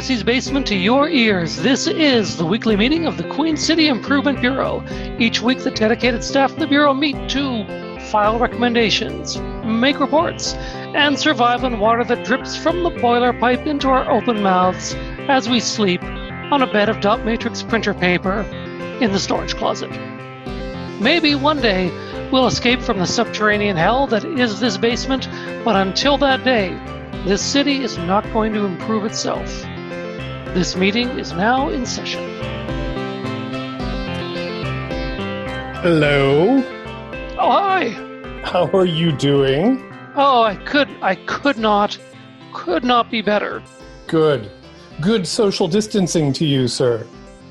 bureaucracy's basement to your ears. This is the weekly meeting of the Queen City Improvement Bureau. Each week, the dedicated staff of the Bureau meet to file recommendations, make reports, and survive on water that drips from the boiler pipe into our open mouths as we sleep on a bed of dot matrix printer paper in the storage closet. Maybe one day we'll escape from the subterranean hell that is this basement, but until that day, this city is not going to improve itself. This meeting is now in session. Hello. Oh hi. How are you doing? Oh, I could I could not could not be better. Good. Good social distancing to you, sir.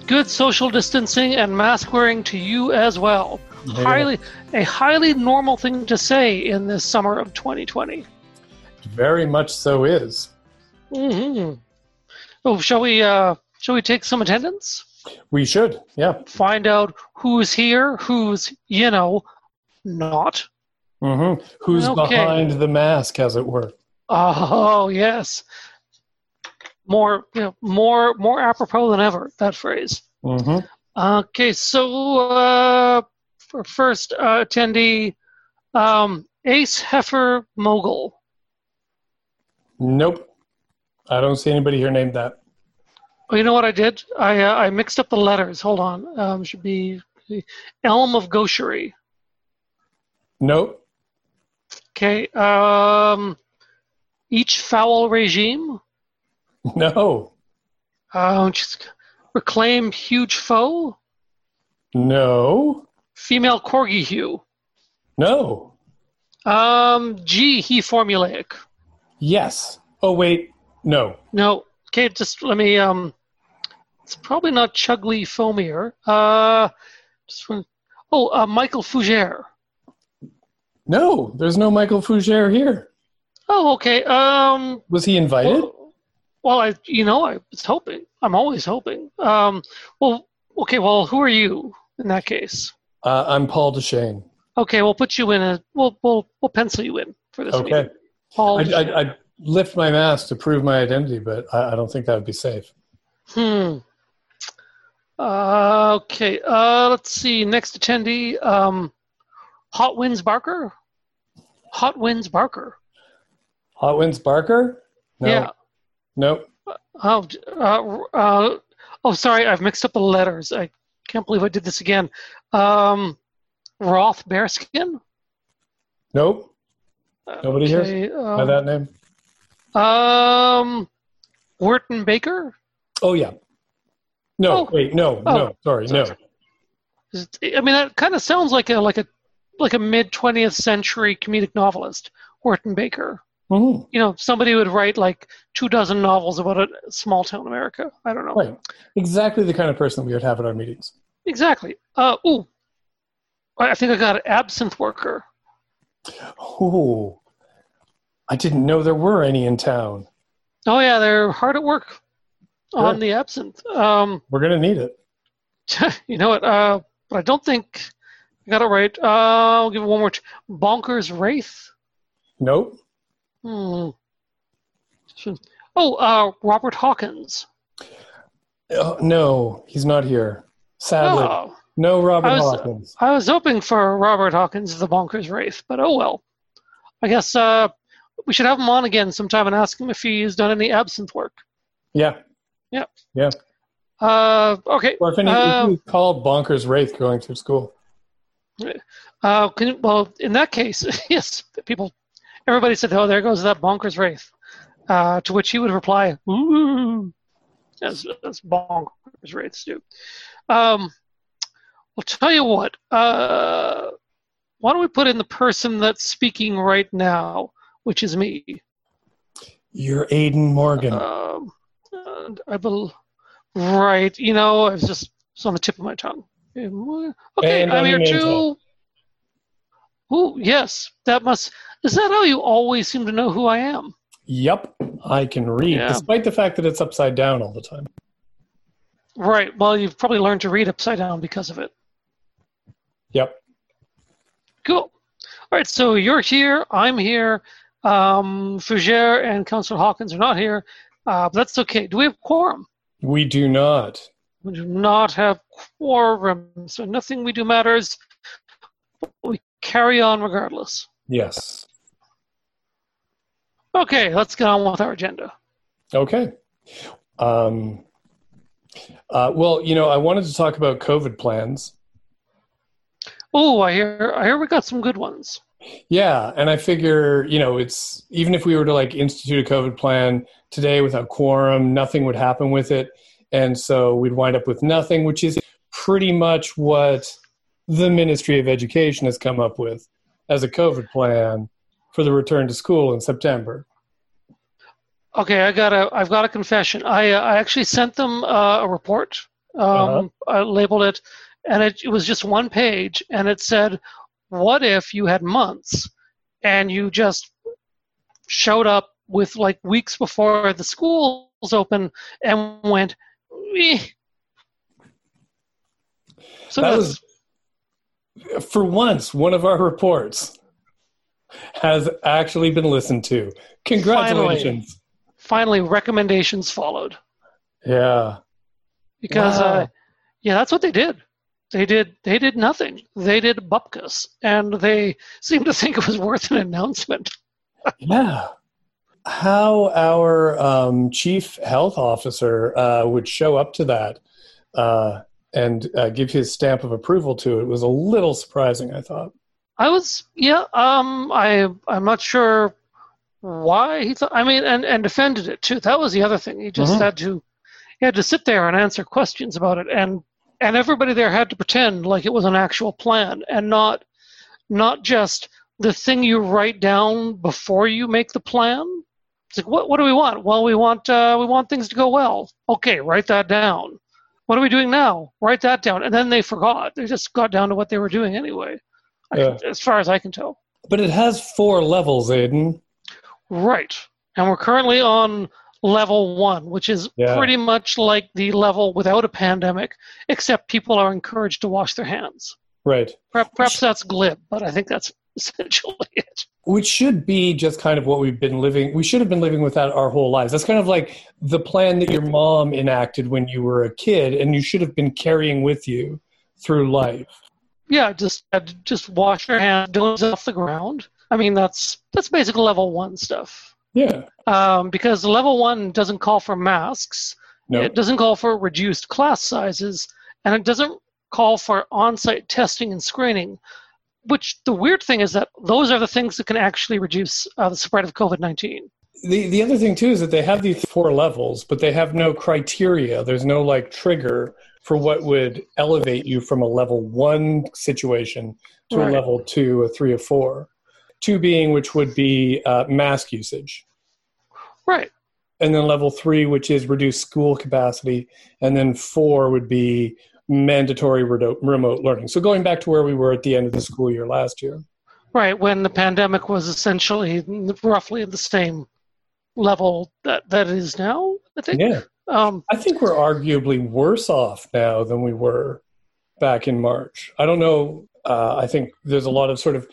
Good social distancing and mask wearing to you as well. Yeah. Highly a highly normal thing to say in this summer of 2020. Very much so is. hmm Oh, shall we uh shall we take some attendance? We should. Yeah. Find out who's here, who's, you know, not. hmm Who's Okay. behind the mask, as it were? Oh yes. More you know, more more apropos than ever, that phrase. hmm Okay, so uh for first uh, attendee, um, Ace Heifer Mogul. Nope. I don't see anybody here named that. Oh, you know what I did? I uh, I mixed up the letters. Hold on. Um, should be Elm of Gaucherie. Nope. Okay. Um, each foul regime. No. Uh, just reclaim huge foe. No. Female corgi hue. No. Um, G he formulaic. Yes. Oh, wait. No. No. Okay, just let me. Um, it's probably not Chugly Foamier. Uh, just one- oh, uh, Michael Fougere. No. There's no Michael Fougere here. Oh, okay. Um, Was he invited? well, well, I, you know, I was hoping. I'm always hoping. Um, well, okay. Well, who are you in that case? Uh, I'm Paul Dechene. Okay, we'll put you in a. We'll we'll we'll pencil you in for this Okay. meeting. Paul. I, I, I'd lift my mask to prove my identity, but I, I don't think that would be safe. Hmm. Uh, okay. Uh, let's see. Next attendee, um, Hot Winds Barker. Hot Winds Barker. Hot Winds Barker? No. Yeah. Nope. Oh, uh, uh, oh, sorry. I've mixed up the letters. I can't believe I did this again. Um, Roth Bearskin. Nope. Nobody here Okay, by um, that name? Um, Wharton Baker. Oh, yeah. No, Oh. wait, no, Oh. no, sorry, no. I mean, that kind of sounds like a like a like a mid twentieth century comedic novelist, Wharton Baker. Mhm. you know, somebody would write like two dozen novels about a small town America. I don't know. Right. Exactly the kind of person we would have at our meetings. Exactly. Uh, ooh, I I think I got an absinthe worker. Oh, I didn't know there were any in town. Oh yeah, they're hard at work on Sure. the absinthe. Um, We're going to need it. you know what? Uh, but I don't think I got it right. Uh, I'll give it one more. Bonkers Wraith. Nope. Hmm. Oh, uh, Robert Hawkins. Oh, no, he's not here. Sadly. Oh, No Robert I was- Hawkins. I was hoping for Robert Hawkins, the Bonkers Wraith, but oh well. I guess uh, we should have him on again sometime and ask him if he's done any absinthe work. Yeah. Yeah. Yeah. Uh, okay. Or if any Uh, if called Bonkers Wraith going through school. Uh, can well, in that case, yes, people, everybody said, "Oh, there goes that Bonkers Wraith." Uh, to which he would reply, "Ooh," as as Bonkers Wraiths do. Um, I'll tell you what. Uh, why don't we put in the person that's speaking right now, which is me? You're Aidan Morgan. Um, and I bel right. You know, I was just it's on the tip of my tongue. Okay, And I'm here too. Oh yes, that must. Is that how you always seem to know who I am? yep, I can read, Yeah. despite the fact that it's upside down all the time. Right. Well, you've probably learned to read upside down because of it. Yep. Cool. All right. So you're here. I'm here. Um, Fougere and Councillor Hawkins are not here. Uh, but that's okay. Do we have quorum? We do not. We do not have quorum, so nothing we do matters. We carry on regardless. Yes. Okay, let's get on with our agenda. Okay. Um, uh, well, you know, I wanted to talk about COVID plans. Oh, I hear I hear we got some good ones. Yeah, and I figure, you know, it's even if we were to like institute a COVID plan today without quorum, nothing would happen with it. And so we'd wind up with nothing, which is pretty much what the Ministry of Education has come up with as a COVID plan for the return to school in September. Okay, I got a I've got a confession. I uh, I actually sent them uh, a report. Um, uh-huh. I labeled it, and it, it was just one page, and it said, "What if you had months, and you just showed up with like weeks before the schools open and went, eh. So that was for once one of our reports has actually been listened to. Congratulations finally recommendations followed. Yeah. Because uh, wow. uh, yeah, that's what they did. They did they did nothing. They did bupkis and they seemed to think it was worth an announcement. yeah. How our um, chief health officer uh, would show up to that uh, and uh, give his stamp of approval to it was a little surprising. I thought. I was yeah. Um, I I'm not sure why he thought. I mean, and and defended it too. That was the other thing. He just mm-hmm. had to he had to sit there and answer questions about it, and and everybody there had to pretend like it was an actual plan and not not just the thing you write down before you make the plan. It's like what what do we want? Well, we want uh, we want things to go well. Okay, write that down. What are we doing now? Write that down. And then they forgot. They just got down to what they were doing anyway, yeah. as far as I can tell. But it has four levels, Aidan. Right. And we're currently on level one, which is yeah. pretty much like the level without a pandemic, except people are encouraged to wash their hands. Right. Perhaps, that's glib, but I think that's essentially it. Which should be just kind of what we've been living. We should have been living with that our whole lives. That's kind of like the plan that your mom enacted when you were a kid, and you should have been carrying with you through life. Yeah, just just wash your hands, don't off the ground I mean, that's that's basic level one stuff. Yeah. Um, because level one doesn't call for masks. No. It doesn't call for reduced class sizes, and it doesn't call for on-site testing and screening. Which the weird thing is that those are the things that can actually reduce uh, the spread of COVID nineteen. The the other thing too is that they have these four levels, but they have no criteria. There's no like trigger for what would elevate you from a level one situation to right. a level two, a three, or four two being which would be uh, mask usage. Right. And then level three, which is reduced school capacity. And then four would be mandatory remote learning. So going back to where we were at the end of the school year last year. Right, when the pandemic was essentially roughly at the same level that, that is now, I think. Yeah. Um, I think we're arguably worse off now than we were back in March. I don't know. Uh, I think there's a lot of sort of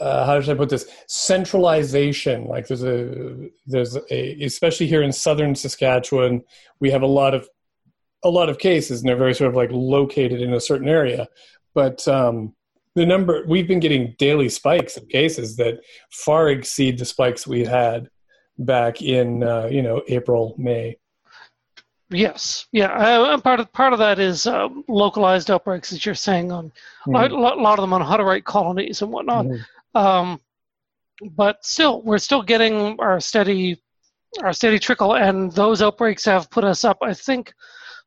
uh, how should I put this centralization like there's a there's a especially here in southern Saskatchewan we have a lot of a lot of cases and they're very sort of like located in a certain area but um, the number we've been getting daily spikes of cases that far exceed the spikes we had back in uh, you know April May Yes, yeah, uh, part of part of that is um, localized outbreaks, as you're saying, on mm-hmm. a lot of them on Hutterite colonies and whatnot. Mm-hmm. Um, but still, we're still getting our steady our steady trickle, and those outbreaks have put us up. I think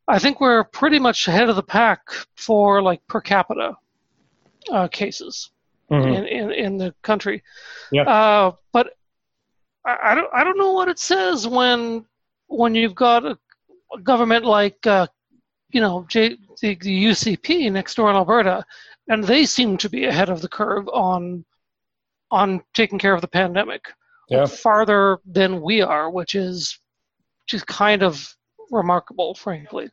I think we're pretty much ahead of the pack for like per capita uh, cases mm-hmm. in, in, in the country. Yeah. Uh, but I, I, don't I don't know what it says when when you've got a, a government like uh, you know J, the, the UCP next door in Alberta, and they seem to be ahead of the curve on on taking care of the pandemic yeah. farther than we are, which is just kind of remarkable, frankly.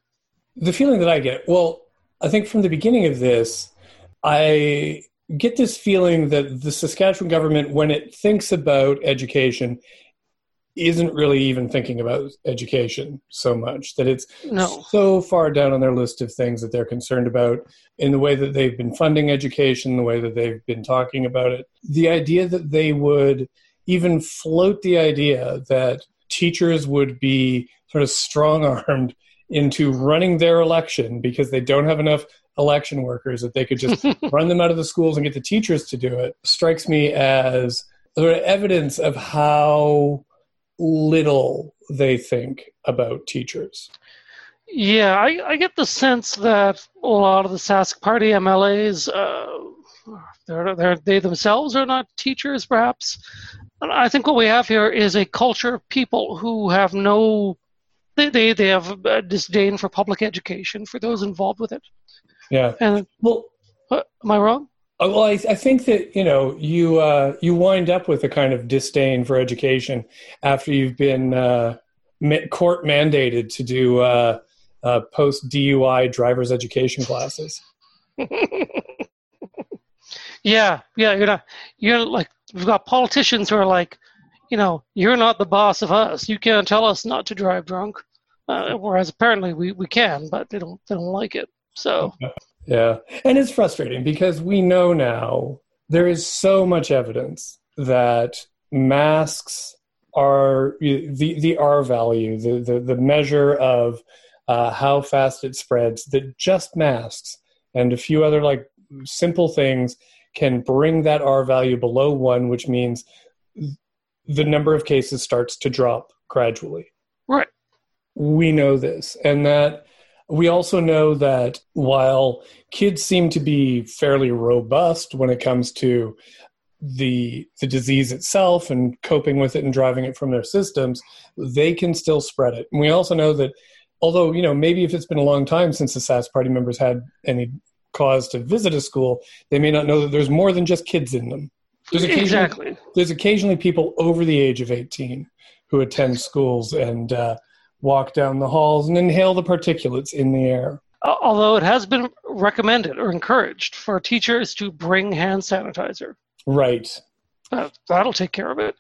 The feeling that I get, well, I think from the beginning of this, I get this feeling that the Saskatchewan government, when it thinks about education, isn't really even thinking about education so much that it's No. so far down on their list of things that they're concerned about in the way that they've been funding education the way that they've been talking about it the idea that they would even float the idea that teachers would be sort of strong armed into running their election because they don't have enough election workers that they could just run them out of the schools and get the teachers to do it strikes me as sort of evidence of how little they think about teachers. Yeah, I, I get the sense that a lot of the Sask Party MLAs, uh, they're, they're, they themselves are not teachers, perhaps. And I think what we have here is a culture of people who have no, they, they, they have a disdain for public education, for those involved with it. Yeah. And, Well, uh, am I wrong? Uh, Well, I, I think that you know you uh, you wind up with a kind of disdain for education after you've been uh, court mandated to do uh, uh, post DUI driver's education classes. Yeah, yeah, you're not, you're like, we've got politicians who are like, you know, you're not the boss of us. You can't tell us not to drive drunk. Uh, whereas apparently we, we can, but they don't they don't like it. So Yeah, and it's frustrating because we know now there is so much evidence that masks are the the R value, the the, the measure of uh, how fast it spreads. That just masks and a few other like simple things can bring that R value below one, which means the number of cases starts to drop gradually. right, We know this, and that we also know that while kids seem to be fairly robust when it comes to the the disease itself and coping with it and driving it from their systems, they can still spread it. And we also know that although you know maybe if it's been a long time since the Sask party members had any cause to visit a school, they may not know that there's more than just kids in them. There's occasionally, exactly. there's occasionally people over the age of 18 who attend schools and uh, walk down the halls and inhale the particulates in the air. Although it has been recommended or encouraged for teachers to bring hand sanitizer. Right. Uh, that'll take care of it.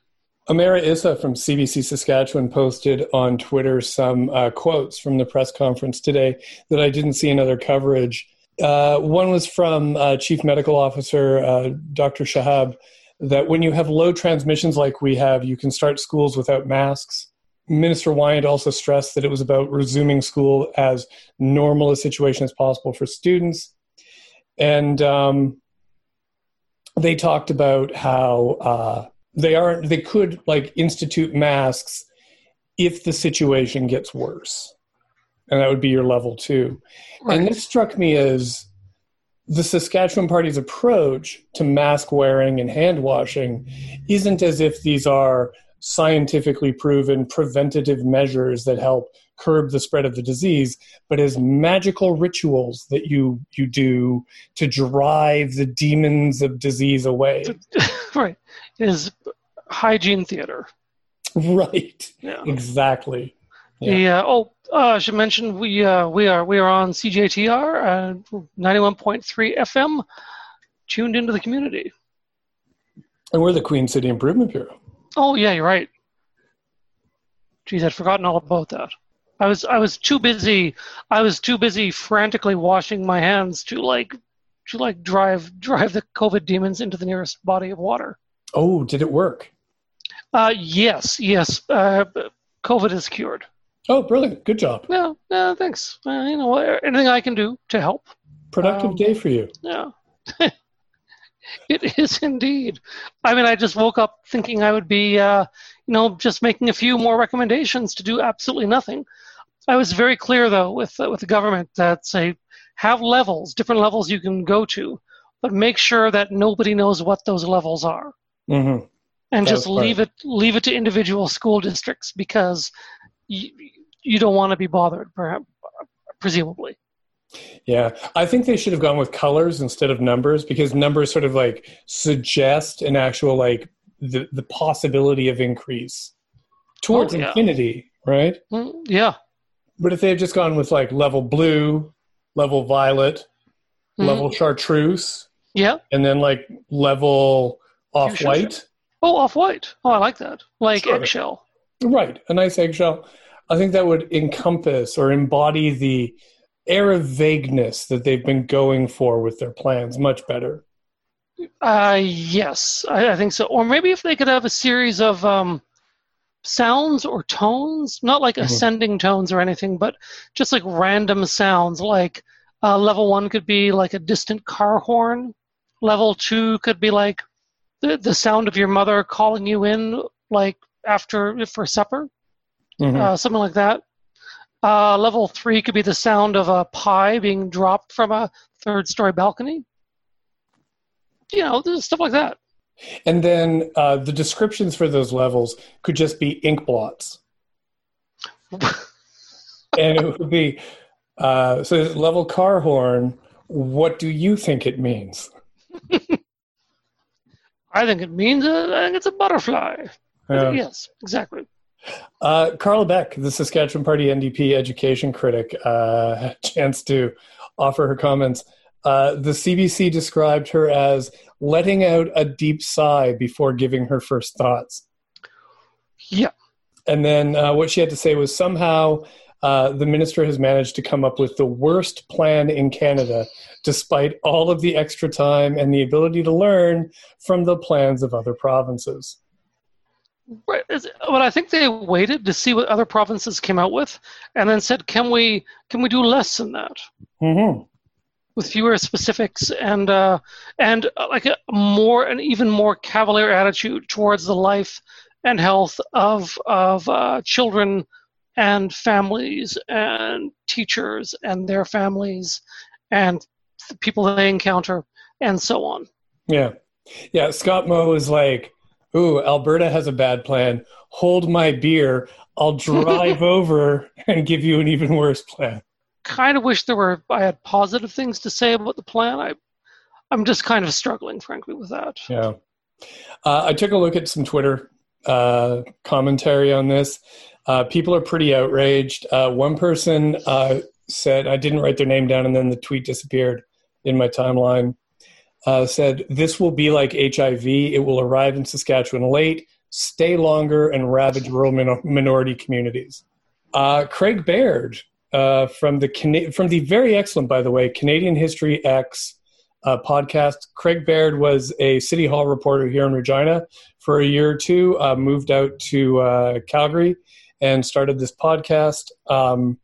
Omayra Issa from CBC Saskatchewan posted on Twitter some uh, quotes from the press conference today that I didn't see in other coverage. Uh, one was from uh, Chief Medical Officer uh, Dr. Shahab that when you have low transmissions like we have, you can start schools without masks. Minister Wyant also stressed that it was about resuming school as normal a situation as possible for students. And um, they talked about how uh, they aren't they could like institute masks if the situation gets worse and that would be your level two Right. and this struck me as the saskatchewan party's approach to mask wearing and hand washing isn't as if these are scientifically proven preventative measures that help curb the spread of the disease but as magical rituals that you you do to drive the demons of disease away right. It is hygiene theater. right Yeah. exactly Yeah. Yeah. Oh, uh, I should mention we uh, we are we are on CJTR uh, ninety one point three FM, tuned into the community. and we're the queen city improvement bureau Oh yeah, you're right. Geez, I'd forgotten all about that. I was I was too busy. I was too busy frantically washing my hands to like to like drive drive the COVID demons into the nearest body of water. oh did it work Uh, yes, yes. Uh, COVID is cured. oh brilliant good job Yeah, yeah. Thanks. Uh, you know, anything I can do to help. productive Um, day for you Yeah. it is indeed. I mean, I just woke up thinking I would be, uh, you know, just making a few more recommendations to do absolutely nothing. I was very clear, though, with uh, with the government that say have levels, different levels you can go to, but make sure that nobody knows what those levels are, hmm and That just leave it leave it to individual school districts because you you don't want to be bothered, perhaps, presumably. Yeah, I think they should have gone with colors instead of numbers because numbers sort of like suggest an actual like the the possibility of increase towards Oh, yeah. infinity, right? Yeah. But if they had just gone with like level blue, level violet, Mhm. level chartreuse, Yeah. and then like level off white, Oh, off white. Oh, I like that. Like Sure. eggshell. Right, a nice eggshell. I think that would encompass or embody the air of vagueness that they've been going for with their plans much better. Uh, yes, I, I think so. Or maybe if they could have a series of um, sounds or tones, not like mm-hmm. ascending tones or anything, but just like random sounds. Like uh, level one could be like a distant car horn. Level two could be like the the sound of your mother calling you in, like after for supper, mm-hmm. uh, something like that. Uh, level three could be the sound of a pie being dropped from a third story balcony. You know, stuff like that. And then uh, the descriptions for those levels could just be ink blots. and it would be uh, so level car horn. What do you think it means? I think it means uh, I think it's a butterfly. Yeah. Yes, exactly. Uh, Carla Beck, the Saskatchewan Party NDP education critic, uh, had a chance to offer her comments. Uh, the CBC described her as letting out a deep sigh before giving her first thoughts. Yeah. And then uh, what she had to say was somehow uh, the minister has managed to come up with the worst plan in Canada, despite all of the extra time and the ability to learn from the plans of other provinces. Right. But I think they waited to see what other provinces came out with, and then said, "Can we can we do less than that?" Mm-hmm. With fewer specifics and uh, and uh, like a more an even more cavalier attitude towards the life and health of of uh, children and families and teachers and their families and the people they encounter and so on. Yeah, yeah. Scott Moe is like ooh, Alberta has a bad plan. Hold my beer. I'll drive over and give you an even worse plan. Kind of wish there were I had positive things to say about the plan. I, I'm just kind of struggling, frankly, with that. Yeah, uh, I took a look at some Twitter uh, commentary on this. Uh, people are pretty outraged. Uh, one person uh, said I didn't write their name down, and then the tweet disappeared in my timeline uh, said, This will be like HIV. It will arrive in Saskatchewan late, stay longer, and ravage rural min- minority communities. Uh, Craig Baird uh, from the from the very excellent, by the way, Canadian History Ehx uh, podcast. Craig Baird was a City Hall reporter here in Regina for a year or two, uh, moved out to uh, Calgary, and started this podcast. Um,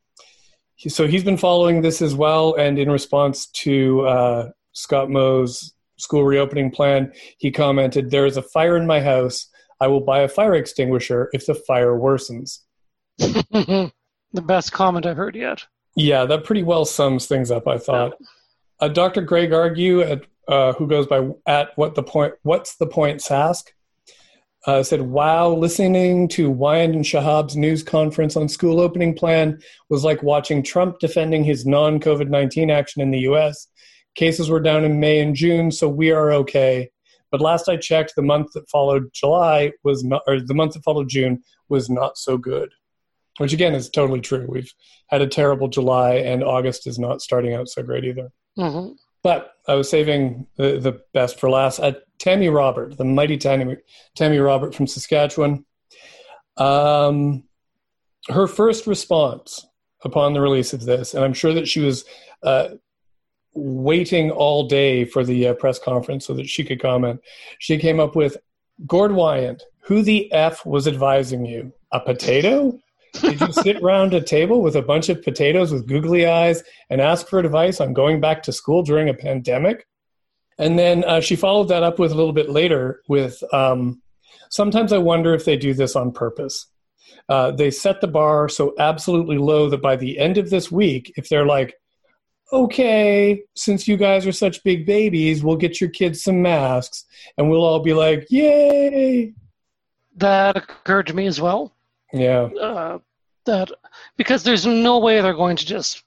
so he's been following this as well, and in response to Scott Moe's school reopening plan, he commented, There is a fire in my house. I will buy a fire extinguisher if the fire worsens. the best comment I've heard yet. Yeah, that pretty well sums things up, I thought. Yeah. Uh, Dr. Greg Argue, at, uh, who goes by at what the point, what's the point, Sask, uh, said, "Wow, listening to Wyant and Shahab's news conference on school opening plan was like watching Trump defending his non-COVID nineteen action in the U.S. Cases were down in May and June, so we are okay. But last I checked, the month that followed July was not, or the month that followed June was not so good. Which again is totally true. We've had a terrible July, and August is not starting out so great either. Mm-hmm. But I was saving the, the best for last. Uh, Tammy Robert, the mighty Tammy, Tammy Robert from Saskatchewan. Um, her first response upon the release of this, and I'm sure that she was uh, waiting all day for the uh, press conference so that she could comment. She came up with Gord Wyant, who the F was advising you? A potato? Did you sit around a table with a bunch of potatoes with googly eyes and ask for advice on going back to school during a pandemic? And then uh, she followed that up with a little bit later with um, sometimes I wonder if they do this on purpose. Uh, they set the bar so absolutely low that by the end of this week, if they're like, okay, since you guys are such big babies, we'll get your kids some masks. And we'll all be like, yay. That occurred to me as well. Yeah. Uh, that because there's no way they're going to just.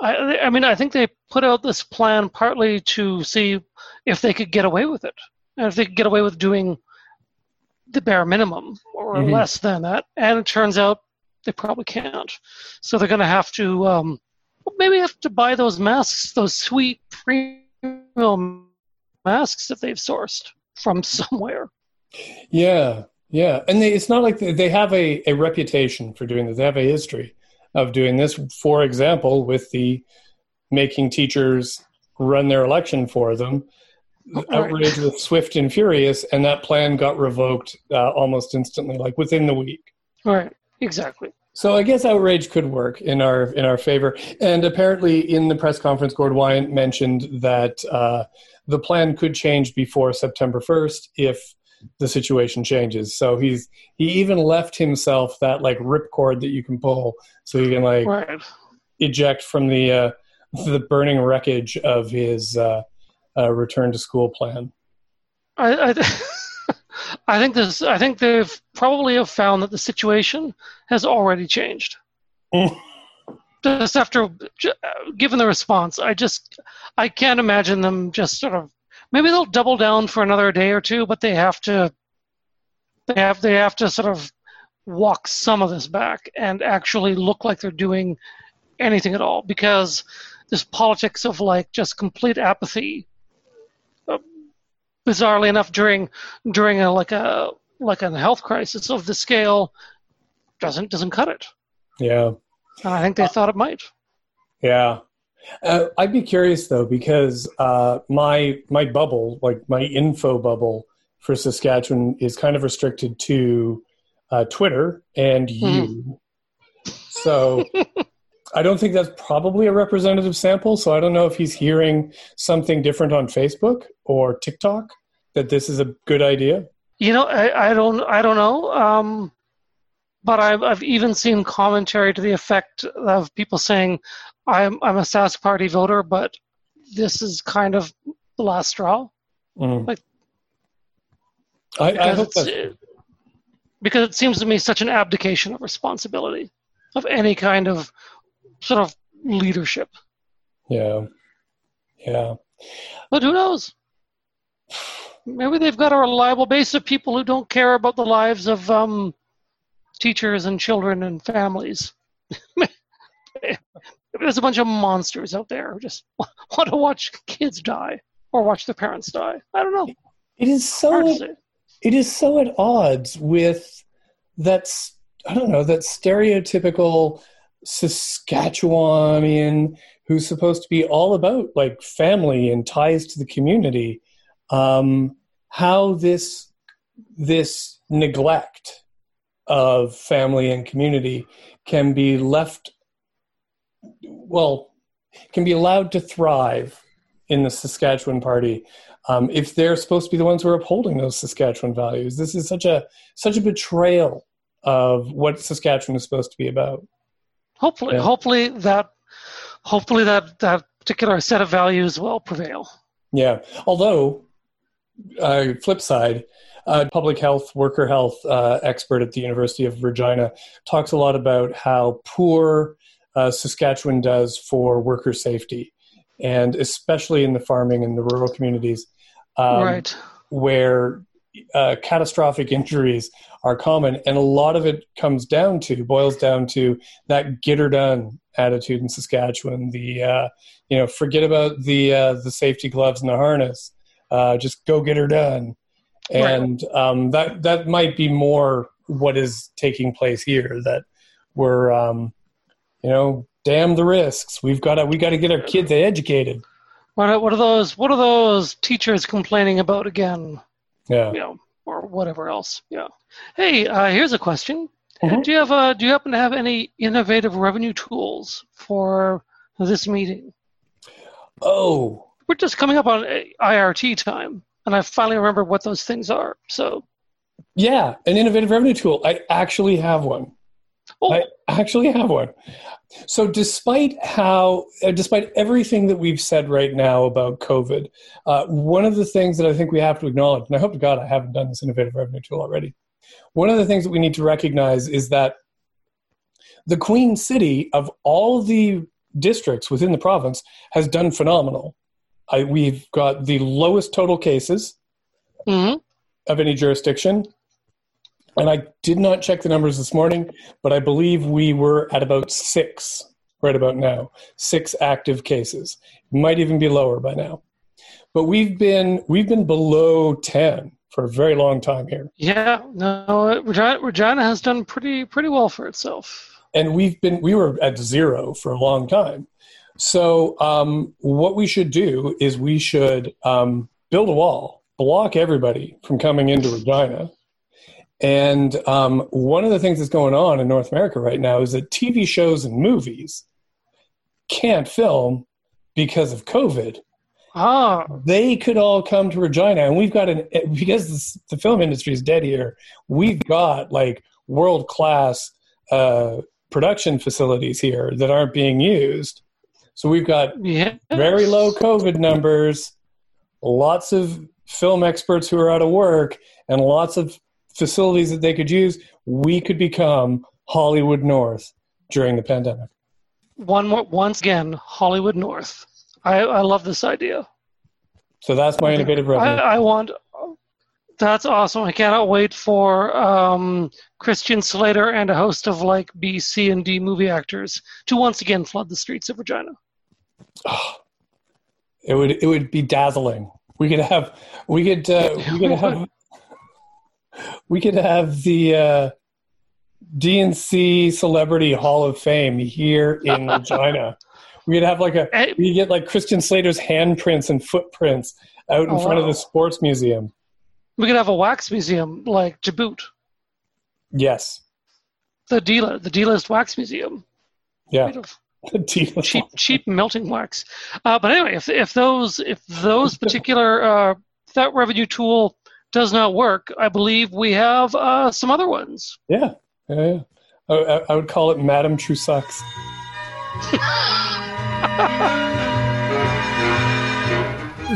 I, I mean, I think they put out this plan partly to see if they could get away with it, and if they could get away with doing the bare minimum or mm-hmm. less than that. And it turns out they probably can't. So they're going to have to um, well, maybe have to buy those masks, those sweet premium masks that they've sourced from somewhere. Yeah, Yeah, and they, it's not like they, they have a, a reputation for doing this. They have a history of doing this. For example, with the making teachers run their election for them, right. outrage was swift and furious, and that plan got revoked uh, almost instantly, like within the week. Right. Exactly. So I guess outrage could work in our in our favor. And apparently, in the press conference, Gord Wyant mentioned that uh, the plan could change before September first if the situation changes. So he's he even left himself that like ripcord that you can pull, so you can like right. eject from the uh, the burning wreckage of his uh, uh, return to school plan. I. I I think this. I think they've probably have found that the situation has already changed. Mm. Just after, given the response, I just I can't imagine them just sort of. Maybe they'll double down for another day or two, but they have to. They have they have to sort of walk some of this back and actually look like they're doing anything at all because this politics of like just complete apathy bizarrely enough, during during a like a like a health crisis of the scale, doesn't doesn't cut it. Yeah, and I think they thought it might. Yeah, uh, I'd be curious though because uh, my my bubble, like my info bubble for Saskatchewan, is kind of restricted to uh, Twitter and hmm. you. Mm. So I don't think that's probably a representative sample. So I don't know if he's hearing something different on Facebook or TikTok that this is a good idea. You know, I, I don't, I don't know. Um, but I've, I've even seen commentary to the effect of people saying, "I'm, I'm a Sask Party voter, but this is kind of the last straw." Mm. Like, I, I hope that's... because it seems to me such an abdication of responsibility of any kind of sort of leadership. Yeah. Yeah. But who knows? Maybe they've got a reliable base of people who don't care about the lives of um, teachers and children and families. There's a bunch of monsters out there who just want to watch kids die or watch their parents die. I don't know. It is so. It is so at odds with that's I don't know that stereotypical Saskatchewanian who's supposed to be all about like family and ties to the community, um, how this this neglect of family and community can be left well can be allowed to thrive in the Saskatchewan party um, if they're supposed to be the ones who are upholding those Saskatchewan values. This is such a such a betrayal of what Saskatchewan is supposed to be about. Hopefully, yeah. hopefully that, hopefully that that particular set of values will prevail. Yeah. Although, uh, flip side, uh, public health, worker health uh, expert at the University of Regina talks a lot about how poor uh, Saskatchewan does for worker safety, and especially in the farming and the rural communities, um, right, where uh, catastrophic injuries are common, and a lot of it comes down to boils down to that get her done attitude in Saskatchewan. The uh, you know forget about the uh, the safety gloves and the harness, uh, just go get her done, and right. um, that that might be more what is taking place here. That we're um, you know damn the risks. We've got to we got to get our kids educated. What are, what are those what are those teachers complaining about again? Yeah. You know, or whatever else. Yeah. Hey, uh, here's a question. Mm-hmm. Do you have a, Do you happen to have any innovative revenue tools for this meeting? Oh, we're just coming up on IRT time, and I finally remember what those things are. So, yeah, an innovative revenue tool. I actually have one. Oh. I actually have one. So, despite how, uh, despite everything that we've said right now about COVID, uh, one of the things that I think we have to acknowledge, and I hope to God I haven't done this innovative revenue tool already. One of the things that we need to recognize is that the Queen City of all the districts within the province has done phenomenal. I, we've got the lowest total cases mm-hmm. of any jurisdiction and I did not check the numbers this morning, but I believe we were at about six right about now, six active cases. Might even be lower by now. But we've been we've been below 10 for a very long time here. Yeah, no, Regina, Regina has done pretty pretty well for itself. And we've been we were at zero for a long time. So um, what we should do is we should um, build a wall, block everybody from coming into Regina. And um, one of the things that's going on in North America right now is that TV shows and movies can't film because of COVID. Ah, They could all come to Regina, and we've got an because this, the film industry is dead here. We've got like world class uh, production facilities here that aren't being used. So we've got yeah, very low COVID numbers, lots of film experts who are out of work, and lots of facilities that they could use. We could become Hollywood North during the pandemic. One more, once again, Hollywood North. I, I love this idea. So that's my innovative I, revenue. I want. That's awesome. I cannot wait for um, Christian Slater and a host of like B, C, and D movie actors to once again flood the streets of Regina. It would it would be dazzling. We could have we could uh, we could have we could have the uh, DNC Celebrity Hall of Fame here in Regina. We could have like a Eh, we get like Christian Slater's handprints and footprints out in Oh, front of the sports museum. We could have a wax museum like Djibouti, Yes, the dealer, the D-list wax museum. yeah. Cheap cheap melting wax. Uh, but anyway, if if those if those particular uh, that revenue tool does not work, I believe we have uh, some other ones. Yeah, yeah. I, I, would call it Madame Trusucks.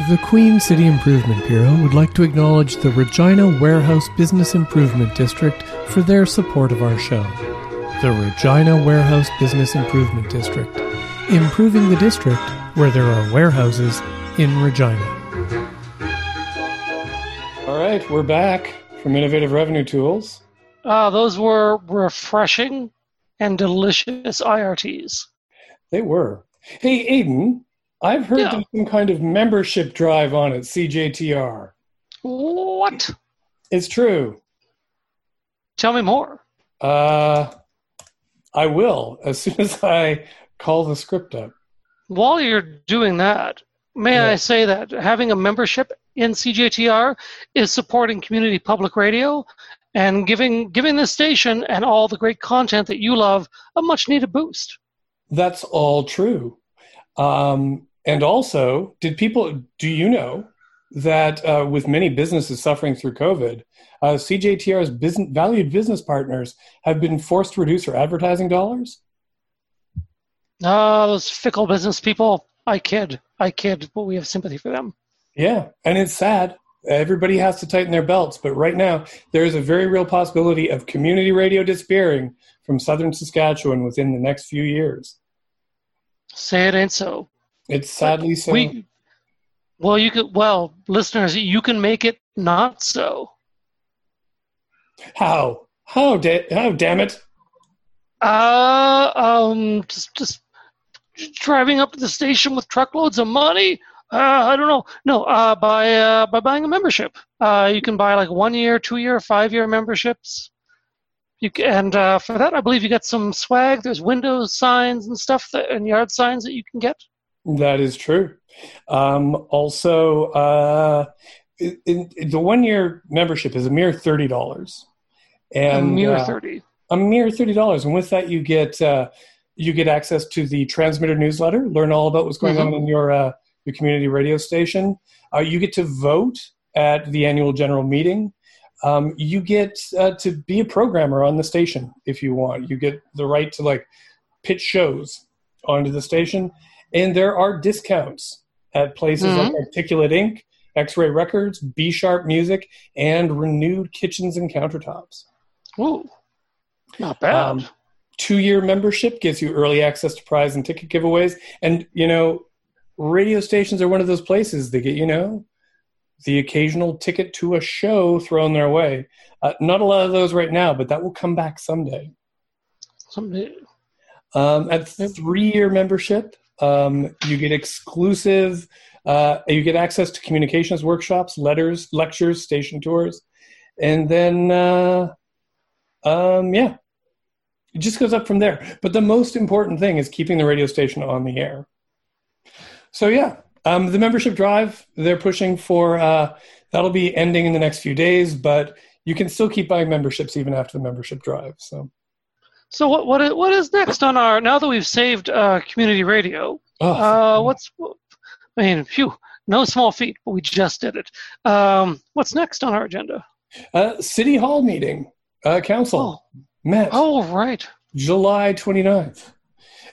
The Queen City Improvement Bureau would like to acknowledge the Regina Warehouse Business Improvement District for their support of our show. The Regina Warehouse Business Improvement District, improving the district where there are warehouses in Regina. All right, we're back from Innovative Revenue Tools. Uh, those were refreshing and delicious IRTs. They were. Hey, Aidan, I've heard Yeah. some kind of membership drive on it, CJTR. What? It's true. Tell me more. Uh, I will as soon as I call the script up. While you're doing that, may Yeah. I say that having a membership in CJTR is supporting community public radio and giving giving this station and all the great content that you love a much needed boost. That's all true. Um, and also, did people, do you know that uh, with many businesses suffering through COVID, uh, CJTR's business, valued business partners have been forced to reduce their advertising dollars? Ah, those fickle business people. I kid. I kid, but we have sympathy for them. Yeah, and it's sad. Everybody has to tighten their belts, but right now there is a very real possibility of community radio disappearing from southern Saskatchewan within the next few years. Say it ain't so. It's sadly so. We well, you could well, listeners, you can make it not so. how? How? Da- how? Damn it! Uh, um, just just driving up to the station with truckloads of money. Uh, I don't know. No, uh, by uh, by buying a membership. Uh, you can buy like one year, two year, five year memberships. You and uh, for that, I believe you get some swag. There's windows signs and stuff that, and yard signs that you can get. That is true. Um, also, uh, in, in- the one-year membership is a mere thirty dollars, and a mere uh, thirty. a mere thirty dollars, and with that, you get uh, you get access to the transmitter newsletter. Learn all about what's going Mhm. on in your uh, your community radio station. Uh, you get to vote at the annual general meeting. Um, you get uh, to be a programmer on the station if you want. You get the right to like pitch shows onto the station, and there are discounts at places like Articulate Inc., X-Ray Records, B Sharp Music, and Renewed Kitchens and Countertops. Ooh, not bad. Um, two year membership gives you early access to prize and ticket giveaways. And, you know, radio stations are one of those places that get, you know, the occasional ticket to a show thrown their way. Uh, not a lot of those right now, but that will come back someday. Somebody, Um, at three year membership, um, you get exclusive Uh, you get access to communications workshops, letters, lectures, station tours, and then uh, um, yeah, it just goes up from there. But the most important thing is keeping the radio station on the air. So yeah, um, the membership drive they're pushing for uh, that'll be ending in the next few days, but you can still keep buying memberships even after the membership drive. So. So what what is, what is next on our now that we've saved uh, community radio? Oh, Uh, what's I mean, phew, no small feat, but we just did it. Um, what's next on our agenda? uh, City Hall meeting, uh, council Oh, met oh, right. July 29th.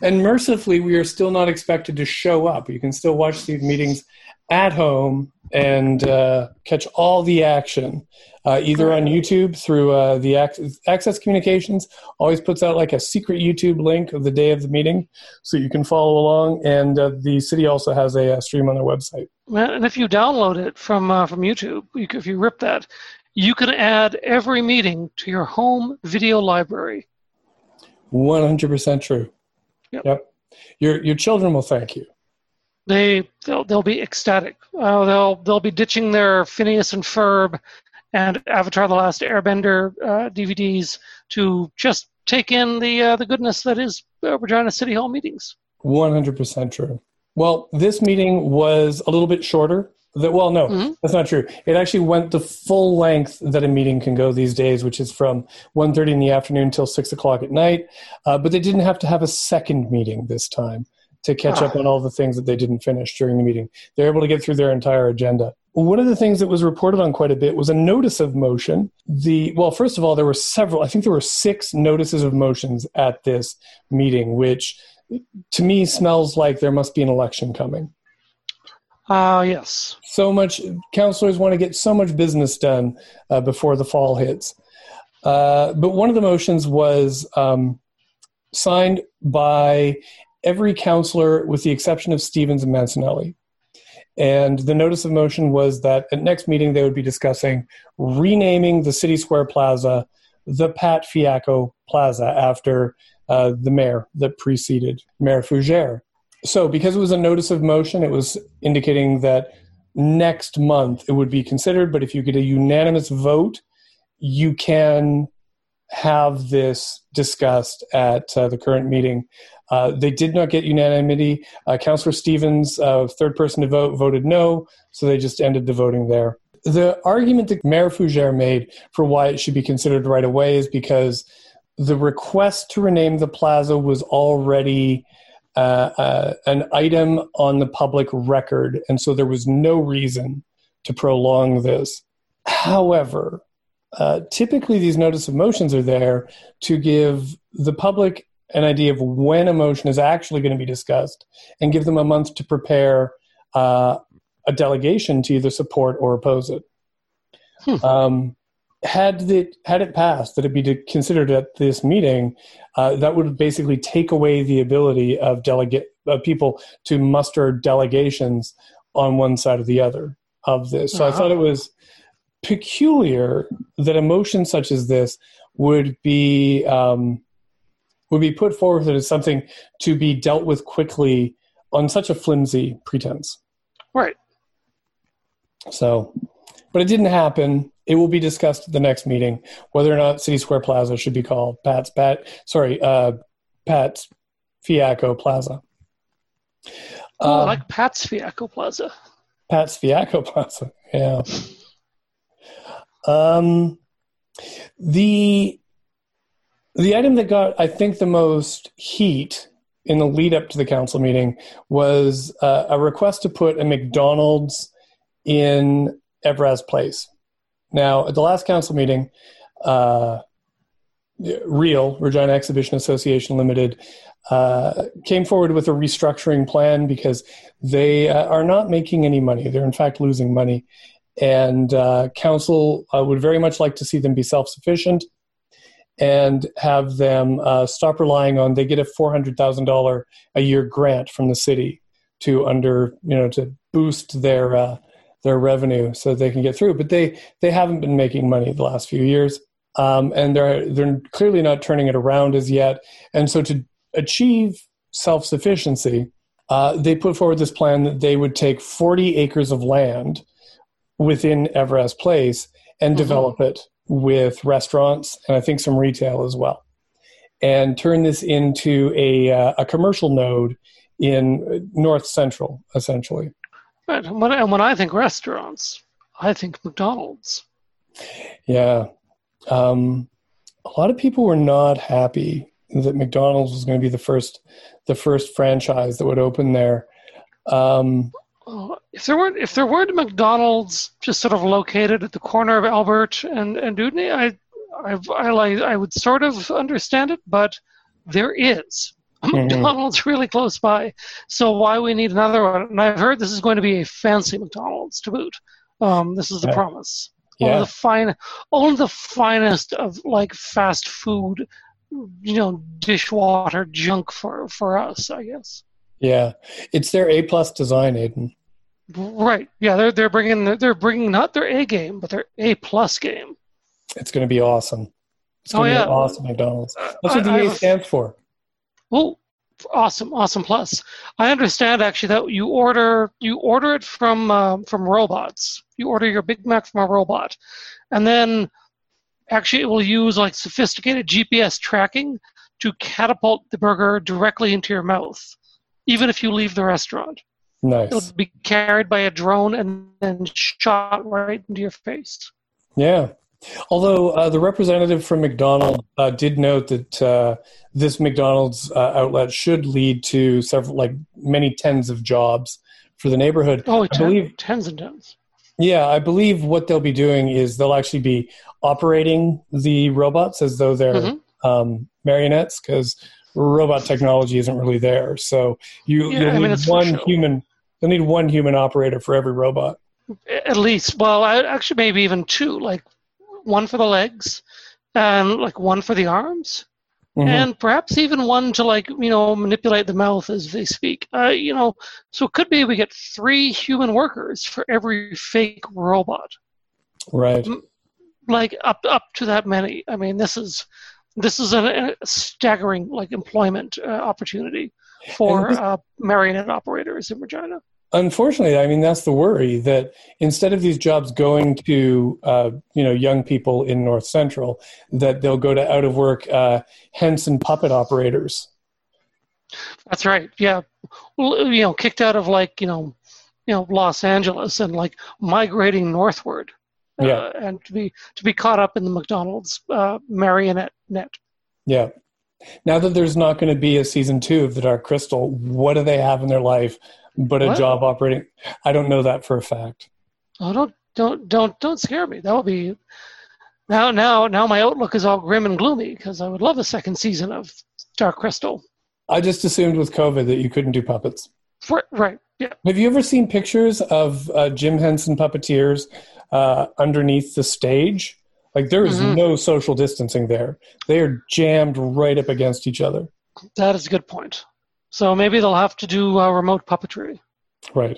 And mercifully, we are still not expected to show up. You can still watch these meetings at home and uh, catch all the action, uh, either on YouTube through uh, the Ac- Access Communications. Always puts out like a secret YouTube link of the day of the meeting, so you can follow along. And uh, the city also has a, uh stream on their website. And if you download it from uh, from YouTube, you, c- if you rip that, you can add every meeting to your home video library. 100% true. Yep. Your your children will thank you. They they'll they'll be ecstatic. Uh, they'll they'll be ditching their Phineas and Ferb and Avatar: The Last Airbender uh, DVDs to just take in the uh, the goodness that is uh, Regina City Hall meetings. 100% true. Well, this meeting was a little bit shorter. That well, no, Mhm. that's not true. It actually went the full length that a meeting can go these days, which is from 1.30 in the afternoon till 6 o'clock at night. Uh, but they didn't have to have a second meeting this time to catch up Ah. on all the things that they didn't finish during the meeting. They're able to get through their entire agenda. One of the things that was reported on quite a bit was a notice of motion. The well, first of all, there were several. I think there were six notices of motions at this meeting, which to me smells like there must be an election coming. Ah, yes. So much councilors want to get so much business done uh, before the fall hits. Uh, but one of the motions was um, signed by every councilor with the exception of Stevens and Mancinelli. And the notice of motion was that at next meeting they would be discussing renaming the City Square Plaza the Pat Fiacco Plaza after uh, the mayor that preceded Mayor Fougere. So, because it was a notice of motion, it was indicating that next month it would be considered. But if you get a unanimous vote, you can have this discussed at uh, the current meeting. Uh, they did not get unanimity. Uh, Councillor Stevens, uh, third person to vote, voted no, so they just ended the voting there. The argument that Mayor Fougere made for why it should be considered right away is because the request to rename the plaza was already uh, uh, an item on the public record, and so there was no reason to prolong this. However, uh, typically these notice of motions are there to give the public an idea of when a motion is actually going to be discussed and give them a month to prepare uh, a delegation to either support or oppose it. Hmm. Um, had it had it passed that it be considered at this meeting, uh, that would basically take away the ability of delegate of people to muster delegations on one side or the other of this. So I Uh-huh. thought it was peculiar that a motion such as this would be um, would be put forward as something to be dealt with quickly on such a flimsy pretense. Right. So, but it didn't happen. It will be discussed at the next meeting whether or not City Square Plaza should be called Pat's Pat. Sorry, uh, Pat's Fiacco Plaza. Oh, I Uh, like Pat's Fiacco Plaza. Pat's Fiacco Plaza. Yeah. Um, the the item that got, I think, the most heat in the lead up to the council meeting was uh, a request to put a McDonald's in Evraz Place. Now, at the last council meeting, uh, Real Regina Exhibition Association Limited uh, came forward with a restructuring plan because they uh, are not making any money. They're in fact losing money, and uh, council uh, would very much like to see them be self-sufficient and have them uh, stop relying on. They get a four hundred thousand dollar a year grant from the city to under you know to boost their their revenue so they can get through. But they they haven't been making money the last few years, um, and they're they're clearly not turning it around as yet. And so to achieve self sufficiency, uh, they put forward this plan that they would take 40 acres of land within Evraz Place and Mm-hmm. develop it with restaurants and I think some retail as well, and turn this into a uh, a commercial node in North Central, essentially. Right. And when, and when I think restaurants, I think McDonald's. Yeah, um, a lot of people were not happy that McDonald's was going to be the first the first franchise that would open there. Um, if there weren't if there weren't McDonald's just sort of located at the corner of Albert and and Dewdney, I I I like I would sort of understand it, but there is McDonald's really close by. So why we need another one? And I've heard this is going to be a fancy McDonald's to boot. Um, this is the Yeah. promise. Yeah, the fine, only the finest of like fast food, you know, dishwater junk for for us, I guess. yeah, it's their A plus design, Aidan. Right. Yeah, they're they're bringing they're bringing not their A game, but their A plus game. It's going to be awesome. It's Oh, going to yeah. be awesome McDonald's. That's what the I have a- stands for. Well, awesome, awesome plus. I understand actually that you order you order it from uh, from robots. You order your Big Mac from a robot, and then actually it will use like sophisticated GPS tracking to catapult the burger directly into your mouth, even if you leave the restaurant. Nice. It'll be carried by a drone and then shot right into your face. Yeah. Although uh, the representative from McDonald's uh, did note that uh, this McDonald's uh, outlet should lead to several, like many tens of jobs for the neighborhood. Oh, I believe, tens and tens. yeah, I believe what they'll be doing is they'll actually be operating the robots as though they're Mhm. um, marionettes because robot technology isn't really there. So you, Yeah, you'll I mean, need it's one human. You'll need one human operator for every robot. At least, well, I, actually, maybe even two. Like one for the legs, and like one for the arms, Mhm. and perhaps even one to like you know manipulate the mouth as they speak. Uh, you know, so it could be we get three human workers for every fake robot. right. Like up up to that many. I mean, this is this is a, a staggering like employment uh, opportunity for uh, marionette operators in Regina. Unfortunately, I mean that's the worry that instead of these jobs going to uh, you know young people in North Central, that they'll go to out of work uh, Henson puppet operators. That's right. Yeah, Well, you know, kicked out of like you know, you know, Los Angeles and like migrating northward. uh, Yeah. and to be to be caught up in the McDonald's uh, marionette net. Yeah. Now that there's not going to be a season two of The Dark Crystal, what do they have in their life but a What? job operating? I don't know that for a fact. Oh, don't don't don't don't scare me. That would be now now now my outlook is all grim and gloomy because I would love a second season of Dark Crystal. I just assumed with COVID that you couldn't do puppets. For, right. Yeah. Have you ever seen pictures of uh, Jim Henson puppeteers uh, underneath the stage? Like there is Mhm. no social distancing there. They are jammed right up against each other. That is a good point. So maybe they'll have to do uh, remote puppetry. Right.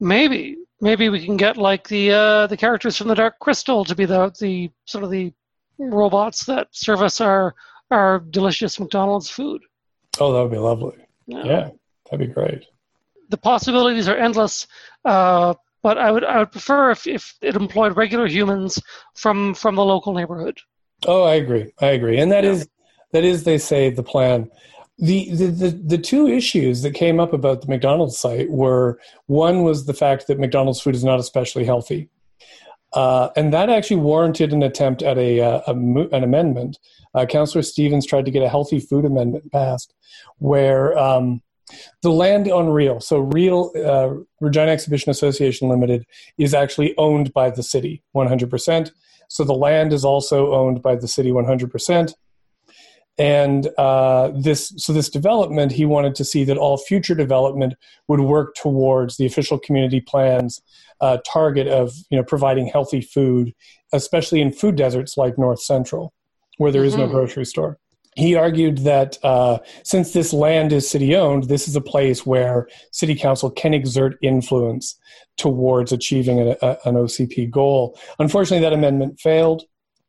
Maybe maybe we can get like the uh, the characters from the Dark Crystal to be the the sort of the robots that serve us our our delicious McDonald's food. Oh, that would be lovely. Yeah. Yeah, that'd be great. The possibilities are endless, uh, but I would I would prefer if, if it employed regular humans from from the local neighborhood. Oh, I agree. I agree. And that Yeah. is that is they say the plan. The, the the the two issues that came up about the McDonald's site were one was the fact that McDonald's food is not especially healthy, uh, and that actually warranted an attempt at a, uh, a mo- an amendment. Uh, Councillor Stevens tried to get a healthy food amendment passed, where um, the land on Real, so Real uh, Regina Exhibition Association Limited, is actually owned by the city 100%. So the land is also owned by the city 100%. And uh, this, so this development, he wanted to see that all future development would work towards the official community plan's uh, target of, you know, providing healthy food, especially in food deserts like North Central, where there is no Mhm. grocery store. He argued that uh, since this land is city owned, this is a place where city council can exert influence towards achieving a, a, an OCP goal. Unfortunately, that amendment failed.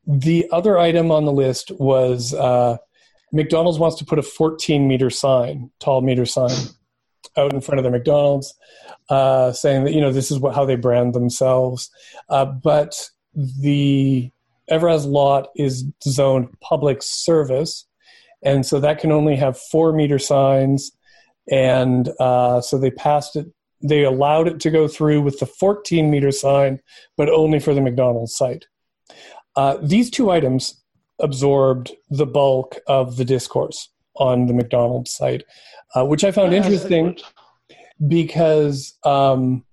The other item on the list was uh, McDonald's wants to put a 14 meter sign, tall meter sign, out in front of their McDonald's, uh, saying that you know this is what, how they brand themselves. Uh, but the Evraz lot is zoned public service, and so that can only have four meter signs. And uh, so they passed it. They allowed it to go through with the 14 meter sign, but only for the McDonald's site. Uh, these two items absorbed the bulk of the discourse on the McDonald's site, uh, which I found interesting because um,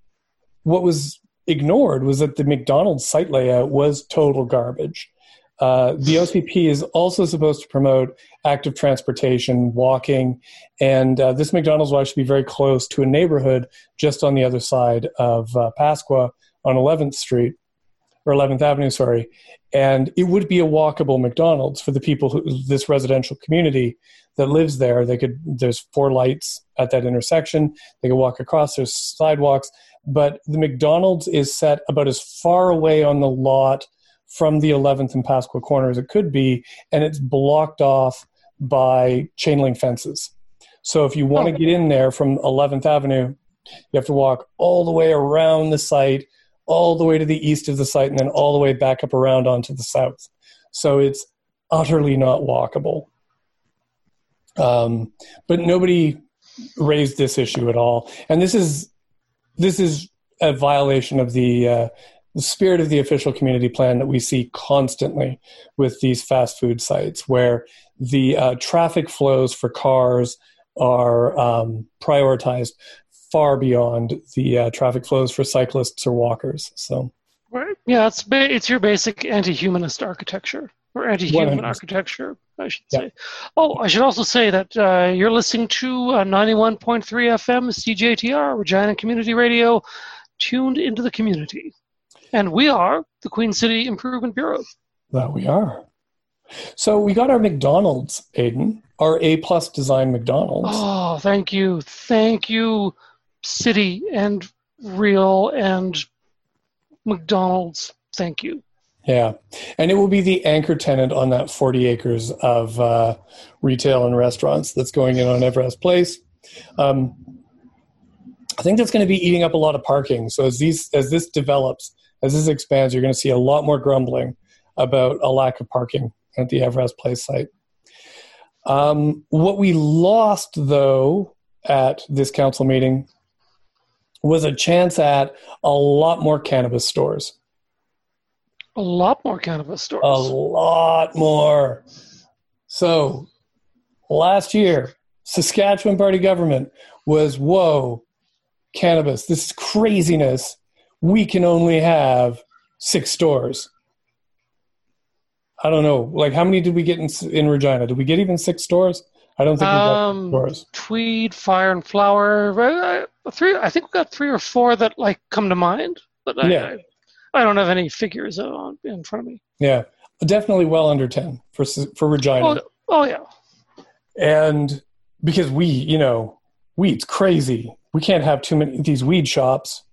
what was ignored was that the McDonald's site layout was total garbage. Uh, the OCP is also supposed to promote active transportation, walking, and uh, this McDonald's will actually be very close to a neighborhood just on the other side of uh, Pasqua on 11th Street or 11th Avenue, sorry. And it would be a walkable McDonald's for the people who this residential community that lives there. They could there's four lights at that intersection. They could walk across. There's sidewalks, but the McDonald's is set about as far away on the lot from the 11th and Pasqua corner as it could be, and it's blocked off by chain link fences. So if you want to oh. get in there from 11th Avenue, you have to walk all the way around the site, all the way to the east of the site, and then all the way back up around onto the south. So it's utterly not walkable. Um, but nobody raised this issue at all, and this is this is a violation of the uh, the spirit of the official community plan that we see constantly with these fast food sites, where the uh, traffic flows for cars are um, prioritized far beyond the uh, traffic flows for cyclists or walkers. So, right, yeah, it's ba- it's your basic anti-humanist architecture or anti-human 100%. architecture, I should say. Oh, I should also say that uh, you're listening to uh, 91.3 FM CJTR Regina Community Radio, tuned into the community. And we are the Queen City Improvement Bureau. That we are. So we got our McDonald's, Aidan, our A plus design McDonald's. Oh, thank you. Thank you, City and Real and McDonald's. Thank you. Yeah. And it will be the anchor tenant on that 40 acres of uh, retail and restaurants that's going in on Evraz Place. Um, I think that's going to be eating up a lot of parking. So as these as this develops, as this expands, you're going to see a lot more grumbling about a lack of parking at the Evraz Place site. Um, what we lost, though, at this council meeting was a chance at a lot more cannabis stores. A lot more cannabis stores. A lot more. So, last year, Saskatchewan party government was, whoa, cannabis, this is craziness we can only have six stores. I don't know. Like, how many did we get in, in Regina? Did we get even six stores? I don't think we got um, stores. Tweed, Fire and Flower. Uh, three. I think we got three or four that like come to mind. But I, yeah. I, I don't have any figures on in front of me. Yeah, definitely well under ten for for Regina. Oh, oh yeah. And because we, you know, weed's crazy. We can't have too many these weed shops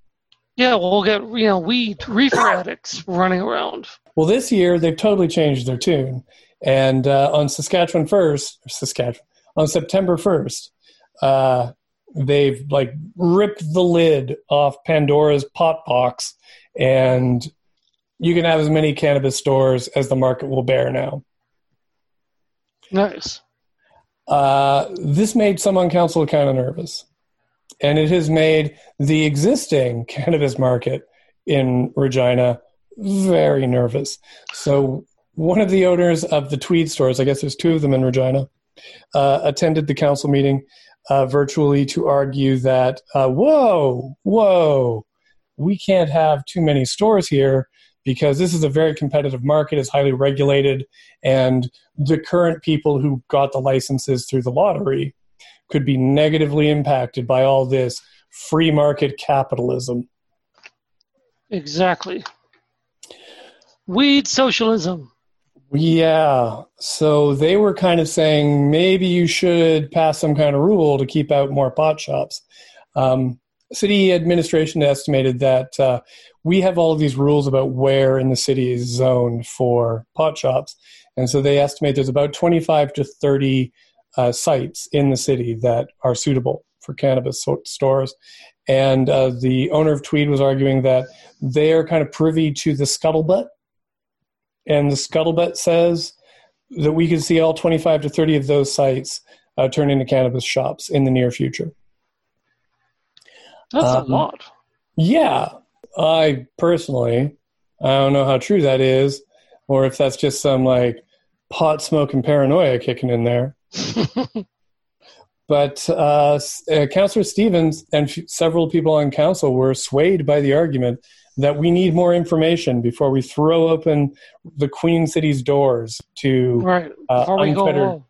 yeah, we'll get you know weed reefer addicts running around. Well, this year they've totally changed their tune, and uh, on Saskatchewan first, Saskatchewan on September first, uh, they've like ripped the lid off Pandora's pot box, and you can have as many cannabis stores as the market will bear now. Nice. Uh, this made some on council kind of nervous and it has made the existing cannabis market in Regina very nervous. So one of the owners of the Tweed stores, I guess there's two of them in Regina, uh, attended the council meeting uh, virtually to argue that, uh, whoa, whoa, we can't have too many stores here because this is a very competitive market, it's highly regulated, and the current people who got the licenses through the lottery could be negatively impacted by all this free market capitalism. Exactly. Weed socialism. Yeah. So they were kind of saying maybe you should pass some kind of rule to keep out more pot shops. Um, city administration estimated that uh, we have all these rules about where in the city is zoned for pot shops. And so they estimate there's about 25 to 30 uh, sites in the city that are suitable for cannabis stores. And uh, the owner of Tweed was arguing that they are kind of privy to the scuttlebutt. And the scuttlebutt says that we could see all 25 to 30 of those sites uh, turn into cannabis shops in the near future. That's Um, a lot. Yeah, I personally, I don't know how true that is, or if that's just some like pot smoking paranoia kicking in there. But uh, uh, Councillor Stevens and f- several people on council were swayed by the argument that we need more information before we throw open the Queen City's doors to right. uh, Before we go unfettered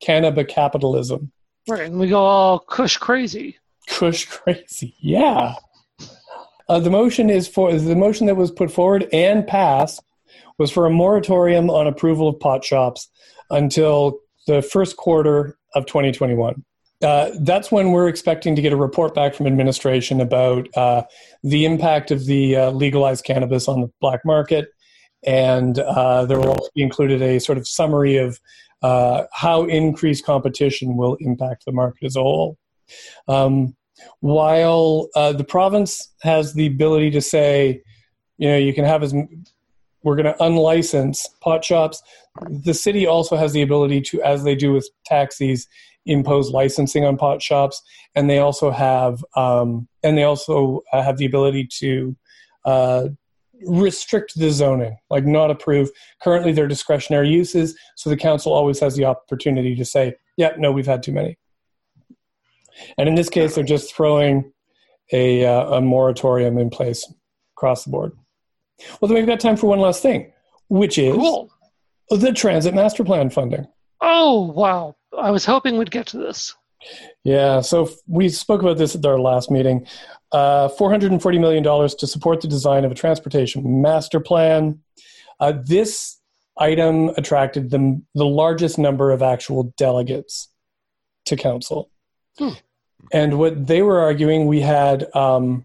cannabis capitalism. right, and we go all kush crazy. Kush crazy, yeah. Uh, the motion is for the motion that was put forward and passed was for a moratorium on approval of pot shops until the first quarter of 2021. Uh, that's when we're expecting to get a report back from administration about uh, the impact of the uh, legalized cannabis on the black market, and uh, there will also be included a sort of summary of uh, how increased competition will impact the market as a whole. Um, while the province has the ability to say, you know, you can have as we're going to unlicense pot shops, the city also has the ability to, as they do with taxis, impose licensing on pot shops, and they also have um, and they also uh, have the ability to uh, restrict the zoning, like not approve. Currently, they're discretionary uses, so the council always has the opportunity to say, "Yeah, no, we've had too many." And in this case, they're just throwing a, uh, a moratorium in place across the board. Well, then we've got time for one last thing, which is Cool. the transit master plan funding. Oh wow! I was hoping we'd get to this. Yeah, so we spoke about this at our last meeting. Uh, $440 million to support the design of a transportation master plan. Uh, this item attracted the, the largest number of actual delegates to council. Hmm. And what they were arguing, we had um,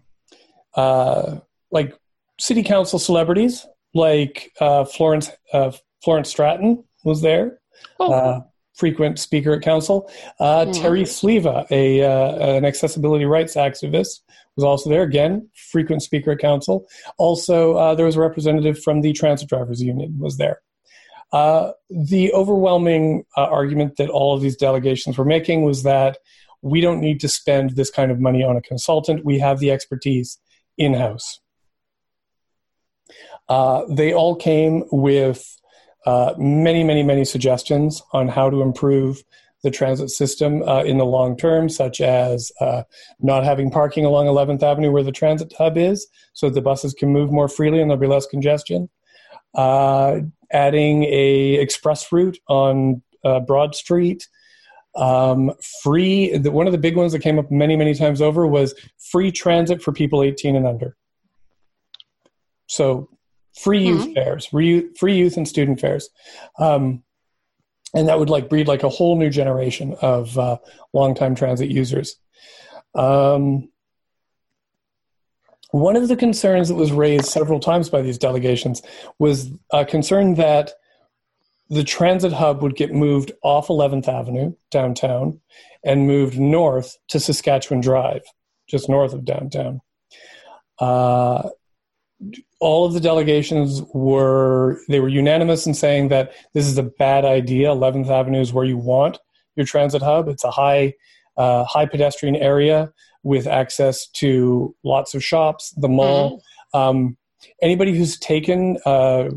uh, like city council celebrities, like uh, Florence, uh, Florence Stratton was there Oh, uh, frequent speaker at council. Uh, Mhm. Terry Sleva, a uh, an accessibility rights activist, was also there. Again, frequent speaker at council. Also, uh, there was a representative from the Transit Drivers Union was there. Uh, the overwhelming uh, argument that all of these delegations were making was that we don't need to spend this kind of money on a consultant. We have the expertise in house. Uh, they all came with uh, many, many, many suggestions on how to improve the transit system uh, in the long term, such as uh, not having parking along 11th Avenue where the transit hub is, so the buses can move more freely and there'll be less congestion. Uh, adding a express route on uh, Broad Street. Um, free. The, one of the big ones that came up many, many times over was free transit for people 18 and under. So free youth fares, re- free youth and student fares, um, and that would like breed like a whole new generation of uh, longtime transit users. Um, one of the concerns that was raised several times by these delegations was a concern that the transit hub would get moved off 11th Avenue downtown and moved north to Saskatchewan Drive, just north of downtown. Uh, all of the delegations were they were unanimous in saying that this is a bad idea. 11th Avenue is where you want your transit hub. It's a high uh, high pedestrian area with access to lots of shops, the mall. Um, anybody who's taken uh,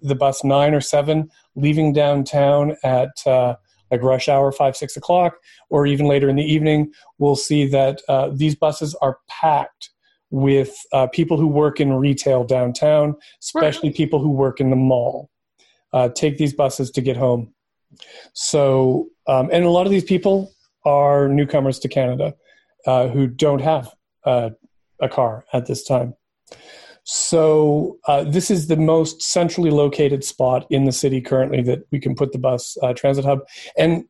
the bus nine or seven leaving downtown at uh, like rush hour, five, six o'clock, or even later in the evening, will see that uh, these buses are packed with uh, people who work in retail downtown, especially people who work in the mall. Uh, take these buses to get home. So, um, and a lot of these people are newcomers to Canada uh, who don't have uh, a car at this time. So, uh, this is the most centrally located spot in the city currently that we can put the bus uh, transit hub. And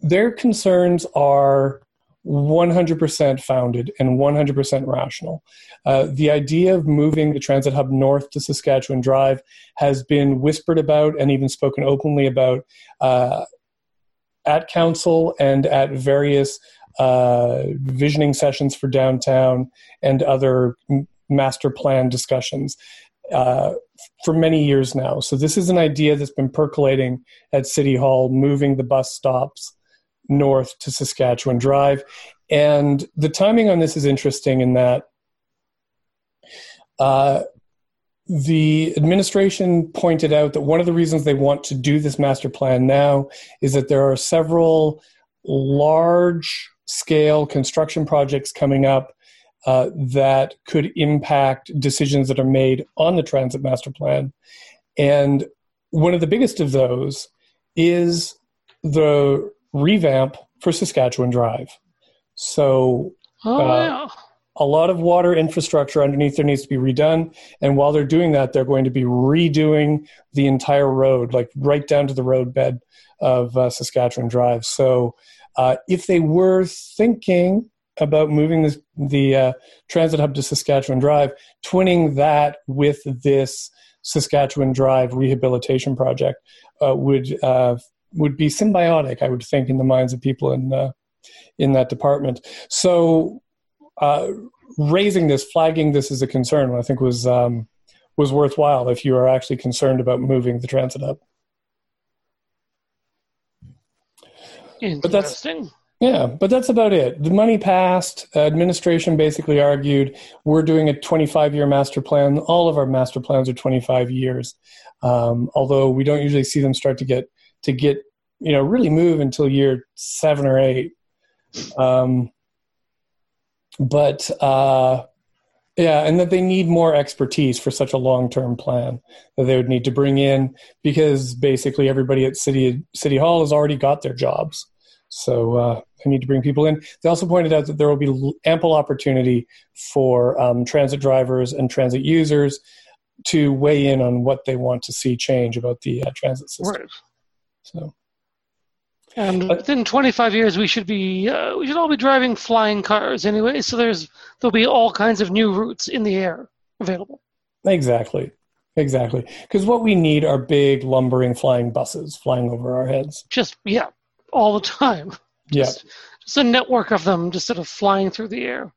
their concerns are 100% founded and 100% rational. Uh, the idea of moving the transit hub north to Saskatchewan Drive has been whispered about and even spoken openly about uh, at council and at various uh, visioning sessions for downtown and other master plan discussions uh, for many years now. So this is an idea that's been percolating at City Hall, moving the bus stops north to Saskatchewan Drive. And the timing on this is interesting in that uh, the administration pointed out that one of the reasons they want to do this master plan now is that there are several large scale construction projects coming up uh, that could impact decisions that are made on the transit master plan. And one of the biggest of those is the revamp for Saskatchewan Drive. So, oh, uh, a lot of water infrastructure underneath there needs to be redone. And while they're doing that, they're going to be redoing the entire road, like right down to the roadbed of uh, Saskatchewan Drive. So, uh, if they were thinking about moving this, the uh, transit hub to Saskatchewan Drive, twinning that with this Saskatchewan Drive rehabilitation project uh, would uh, would be symbiotic, I would think, in the minds of people in uh, in that department. So, uh, raising this, flagging this as a concern, I think was um, was worthwhile if you are actually concerned about moving the transit up. Interesting. But that's yeah, but that's about it. The money passed. Administration basically argued we're doing a 25 year master plan. All of our master plans are 25 years, um, although we don't usually see them start to get to get you know really move until year seven or eight. Um, but uh, yeah, and that they need more expertise for such a long term plan that they would need to bring in because basically everybody at city city hall has already got their jobs. So uh, they need to bring people in. They also pointed out that there will be ample opportunity for um, transit drivers and transit users to weigh in on what they want to see change about the uh, transit system. So. And within 25 years, we should be uh, we should all be driving flying cars anyway. So there's there'll be all kinds of new routes in the air available. Exactly, exactly. Because what we need are big lumbering flying buses flying over our heads. Just yeah, all the time. Just, yeah. Just a network of them just sort of flying through the air.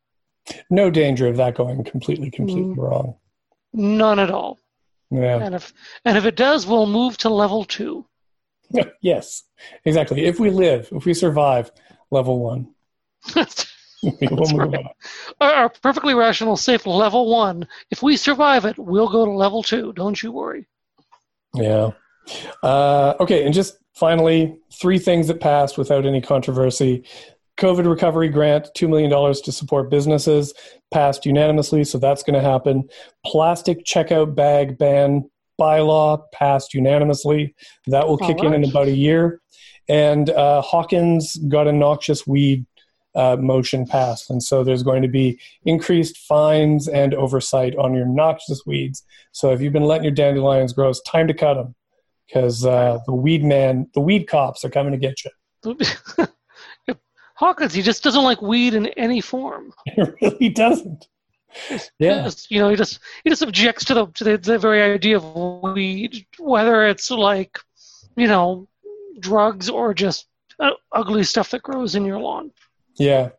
No danger of that going completely, completely mm. wrong. None at all. Yeah. And if and if it does, we'll move to level two. yes, exactly. If we live, if we survive, level one. we'll right. on. Our perfectly rational, safe level one. If we survive it, we'll go to level two. Don't you worry. Yeah. Uh, okay, and just finally, three things that passed without any controversy. COVID recovery grant, $2 million to support businesses, passed unanimously, so that's going to happen. Plastic checkout bag ban bylaw passed unanimously. That will kick in in about a year. And uh, Hawkins got a noxious weed uh, motion passed. And so there's going to be increased fines and oversight on your noxious weeds. So if you've been letting your dandelions grow, it's time to cut them because uh, the weed man, the weed cops are coming to get you. Hawkins, he just doesn't like weed in any form. He really doesn't. Yeah, just, you know, he just he just objects to the to the, the very idea of weed, whether it's like, you know, drugs or just uh, ugly stuff that grows in your lawn. Yeah,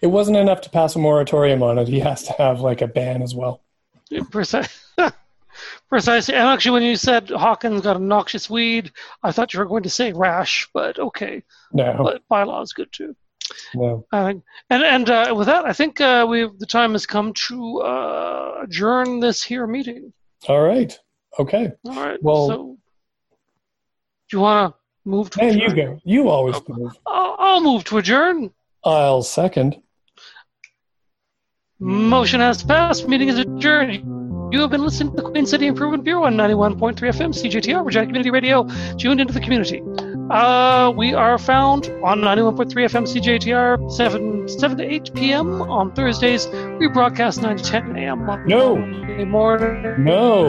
it wasn't enough to pass a moratorium on it. He has to have like a ban as well. Precisely. Precisely. And actually, when you said Hawkins got a noxious weed, I thought you were going to say rash, but okay. No. But bylaw is good too. No. Uh, and and uh, with that, I think uh, we the time has come to uh, adjourn this here meeting. All right. Okay. All right. Well, so, do you want to move to? Hey, adjourn? you go. You always move. I'll, I'll move to adjourn. I'll second. Motion has passed. Meeting is adjourned. You have been listening to the Queen City Improvement Bureau on 91.3 FM CJTR, Regina Community Radio, tuned into the community. Uh, we are found on 91.3 FM CJTR, 7, 7 to 8 p.m. on Thursdays. We broadcast 9 to 10 a.m. No. Monday morning. No.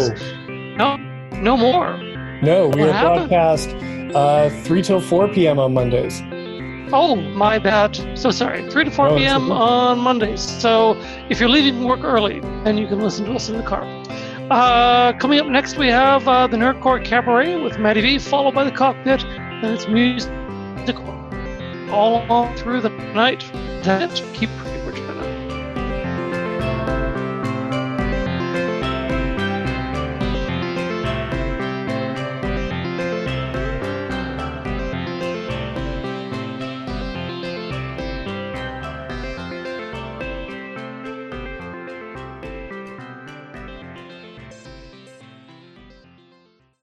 No, no more. No, we What are happened? broadcast uh, 3 till 4 p.m. on Mondays. Oh, my bad. So sorry. 3 to 4 No, it's p.m. okay. on Mondays. So if you're leaving work early, then you can listen to us in the car. Uh, coming up next, we have uh, the Nerd Court Cabaret with Maddie V, followed by the Cockpit, it's musical. all through the night. That's it. Keep